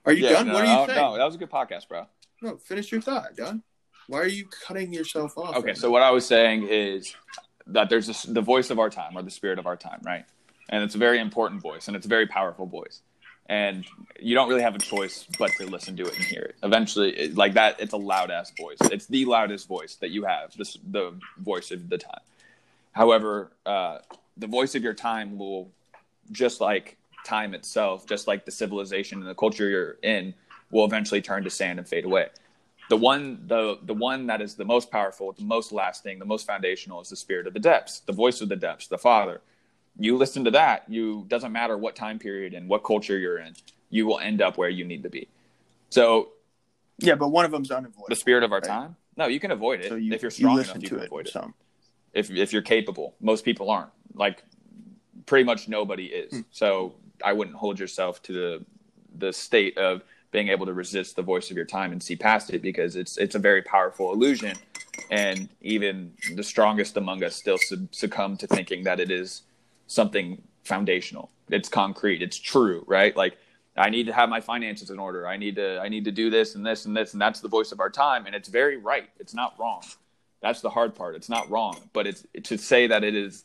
Are you yeah, done? No, what are you saying? No, that was a good podcast, bro. No, finish your thought, done. Why are you cutting yourself off? Okay, right so now? what I was saying is that there's this, the voice of our time or the spirit of our time, right? And it's a very important voice and it's a very powerful voice and you don't really have a choice but to listen to it and hear it. Eventually, like that, it's a loud ass voice. It's the loudest voice that you have. This the voice of the time. However, uh, the voice of your time will, just like time itself, just like the civilization and the culture you're in, will eventually turn to sand and fade away. the one the the one that is the most powerful, the most lasting, the most foundational is the spirit of the depths, the voice of the depths, the Father. You listen to that, you doesn't matter what time period and what culture you're in, you will end up where you need to be. So Yeah, but one of them's unavoidable. the spirit of our Right. time. No, you can avoid it So you, if you're strong listen enough. You to can it avoid it some. if if you're capable. Most people aren't. Like pretty much nobody is. Hmm. So I wouldn't hold yourself to the the state of being able to resist the voice of your time and see past it because it's it's a very powerful illusion and even the strongest among us still sub- succumb to thinking that it is something foundational. It's concrete. It's true right? Like i need to have my finances in order. I need to i need to do this and this and this and that's the voice of our time and it's very right. It's not wrong. That's the hard part. It's not wrong. But it's to say that it is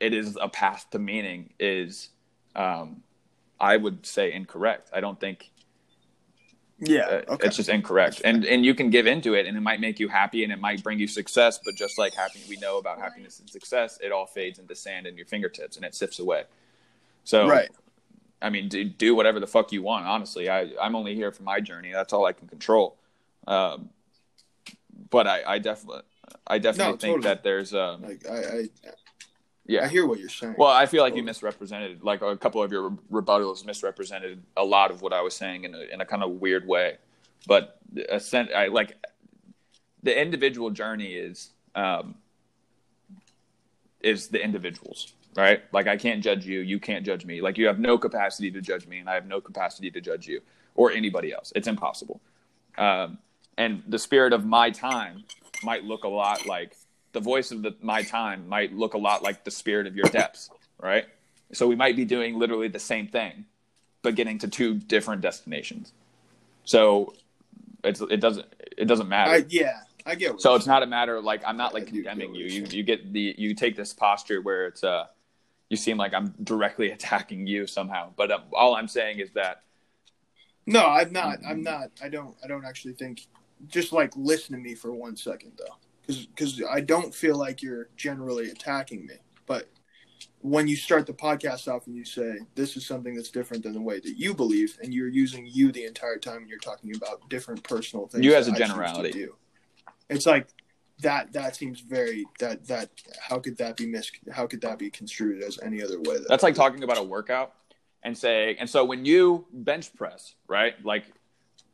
it is a path to meaning is um i would say incorrect. I don't think Yeah. uh, Okay. It's just incorrect, and and you can give into it, and it might make you happy, and it might bring you success. But just like happy, we know about happiness and success, it all fades into sand in your fingertips, and it sifts away. So, right. I mean, do, do whatever the fuck you want. Honestly, I I'm only here for my journey. That's all I can control. Um, but I I definitely I definitely No, think totally. that there's um Like I, I, yeah I hear what you're saying. well, I feel like you misrepresented, like a couple of your rebuttals misrepresented a lot of what I was saying in a, in a kind of weird way. But a sen- I like the individual journey is um, is the individuals, right? Like I can't judge you, you can't judge me. Like you have no capacity to judge me, and I have no capacity to judge you or anybody else. It's impossible. Um, and the spirit of my time might look a lot like the voice of the, my time might look a lot like the spirit of your depths, right? So we might be doing literally the same thing, but getting to two different destinations. So it's it doesn't it doesn't matter. I, yeah, I get. What so it's not a matter of like I'm not like I condemning you. You you get the you take this posture where it's uh you seem like I'm directly attacking you somehow. But um, all I'm saying is that No, I'm not. I'm not. I don't. I don't actually think. Just like listen to me for one second, though, because I don't feel like you're generally attacking me. But when you start the podcast off and you say this is something that's different than the way that you believe, and you're using you the entire time, and you're talking about different personal things. You as a I generality. do. It's like that. That seems very that that. How could that be mis? How could that be construed as any other way? That that's like talking about a workout and saying and so when you bench press, right? Like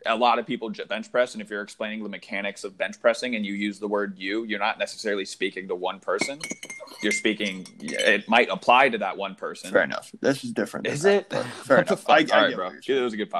a lot of people j- bench press and if you're explaining the mechanics of bench pressing and you use the word you, you're not necessarily speaking to one person. You're speaking it might apply to that one person. Fair enough. This is different. Is that, it? Fair What the enough. I, I fuck? All right, get bro. what you're saying. It was a good podcast.